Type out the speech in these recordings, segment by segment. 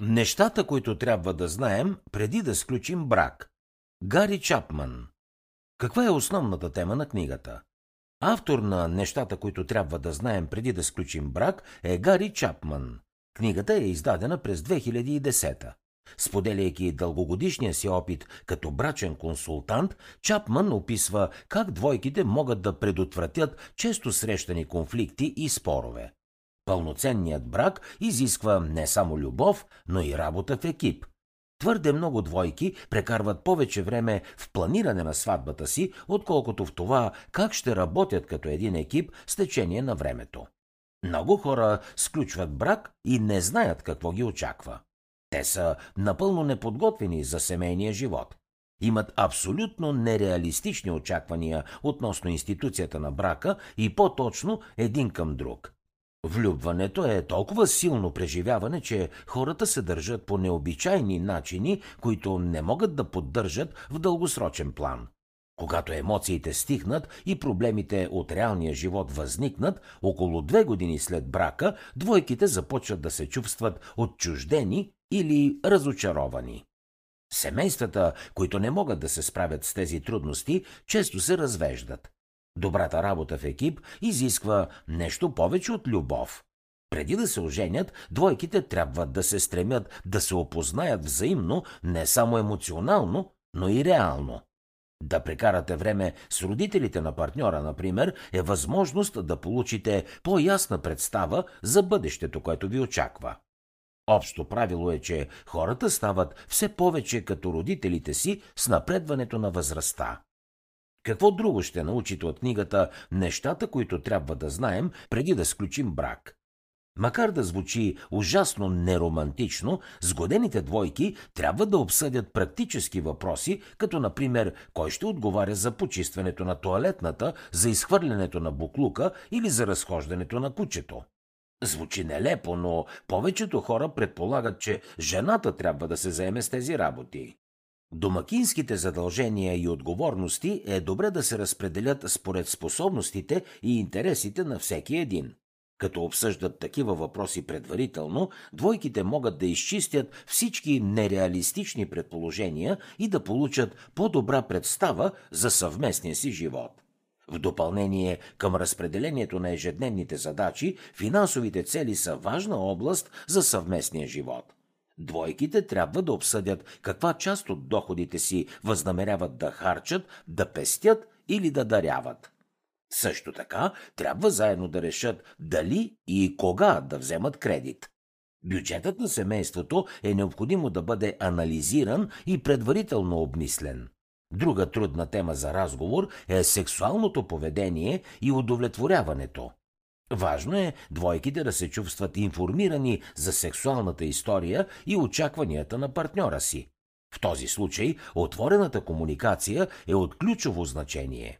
Нещата, които трябва да знаем преди да сключим брак. Гари Чапман. Каква е основната тема на книгата? Автор на Нещата, които трябва да знаем преди да сключим брак е Гари Чапман. Книгата е издадена през 2010. Споделяйки дългогодишния си опит като брачен консултант, Чапман описва как двойките могат да предотвратят често срещани конфликти и спорове. Пълноценният брак изисква не само любов, но и работа в екип. Твърде много двойки прекарват повече време в планиране на сватбата си, отколкото в това как ще работят като един екип с течение на времето. Много хора сключват брак и не знаят какво ги очаква. Те са напълно неподготвени за семейния живот. Имат абсолютно нереалистични очаквания относно институцията на брака и по-точно един към друг. Влюбването е толкова силно преживяване, че хората се държат по необичайни начини, които не могат да поддържат в дългосрочен план. Когато емоциите стихнат и проблемите от реалния живот възникнат, около две години след брака, двойките започват да се чувстват отчуждени или разочаровани. Семействата, които не могат да се справят с тези трудности, често се развеждат. Добрата работа в екип изисква нещо повече от любов. Преди да се оженят, двойките трябва да се стремят да се опознаят взаимно не само емоционално, но и реално. Да прекарате време с родителите на партньора, например, е възможност да получите по-ясна представа за бъдещето, което ви очаква. Общо правило е, че хората стават все повече като родителите си с напредването на възрастта. Какво друго ще научите от книгата Нещата, които трябва да знаем преди да сключим брак? Макар да звучи ужасно неромантично, сгодените двойки трябва да обсъдят практически въпроси, като например кой ще отговаря за почистването на туалетната, за изхвърлянето на буклука или за разхождането на кучето. Звучи нелепо, но повечето хора предполагат, че жената трябва да се заеме с тези работи. Домакинските задължения и отговорности е добре да се разпределят според способностите и интересите на всеки един. Като обсъждат такива въпроси предварително, двойките могат да изчистят всички нереалистични предположения и да получат по-добра представа за съвместния си живот. В допълнение към разпределението на ежедневните задачи, финансовите цели са важна област за съвместния живот. Двойките трябва да обсъдят каква част от доходите си възнамеряват да харчат, да пестят или да даряват. Също така трябва заедно да решат дали и кога да вземат кредит. Бюджетът на семейството е необходимо да бъде анализиран и предварително обмислен. Друга трудна тема за разговор е сексуалното поведение и удовлетворяването. Важно е двойките да се чувстват информирани за сексуалната история и очакванията на партньора си. В този случай отворената комуникация е от ключово значение.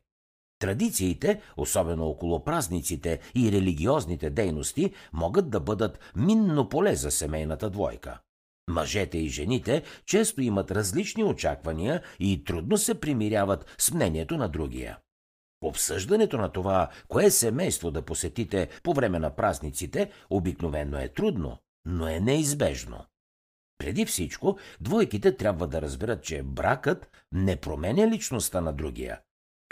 Традициите, особено около празниците и религиозните дейности, могат да бъдат минно поле за семейната двойка. Мъжете и жените често имат различни очаквания и трудно се примиряват с мнението на другия. Обсъждането на това, кое семейство да посетите по време на празниците, обикновено е трудно, но е неизбежно. Преди всичко, двойките трябва да разберат, че бракът не променя личността на другия.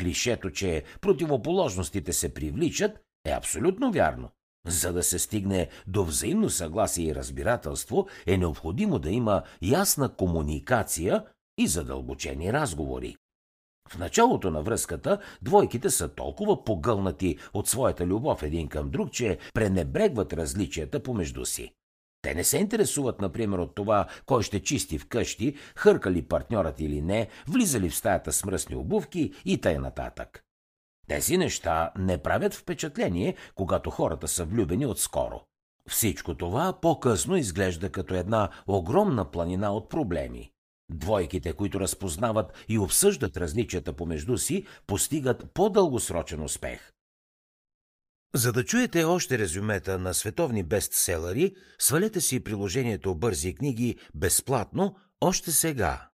Клишето, че противоположностите се привличат, е абсолютно вярно. За да се стигне до взаимно съгласие и разбирателство, е необходимо да има ясна комуникация и задълбочени разговори. В началото на връзката двойките са толкова погълнати от своята любов един към друг, че пренебрегват различията помежду си. Те не се интересуват, например, от това, кой ще чисти вкъщи, хърка ли партньорът или не, влиза ли в стаята с мръсни обувки и тъй нататък. Тези неща не правят впечатление, когато хората са влюбени отскоро. Всичко това по-късно изглежда като една огромна планина от проблеми. Двойките, които разпознават и обсъждат различията помежду си, постигат по-дългосрочен успех. За да чуете още резюмета на световни бестселери, свалете си приложението Бързи книги безплатно още сега.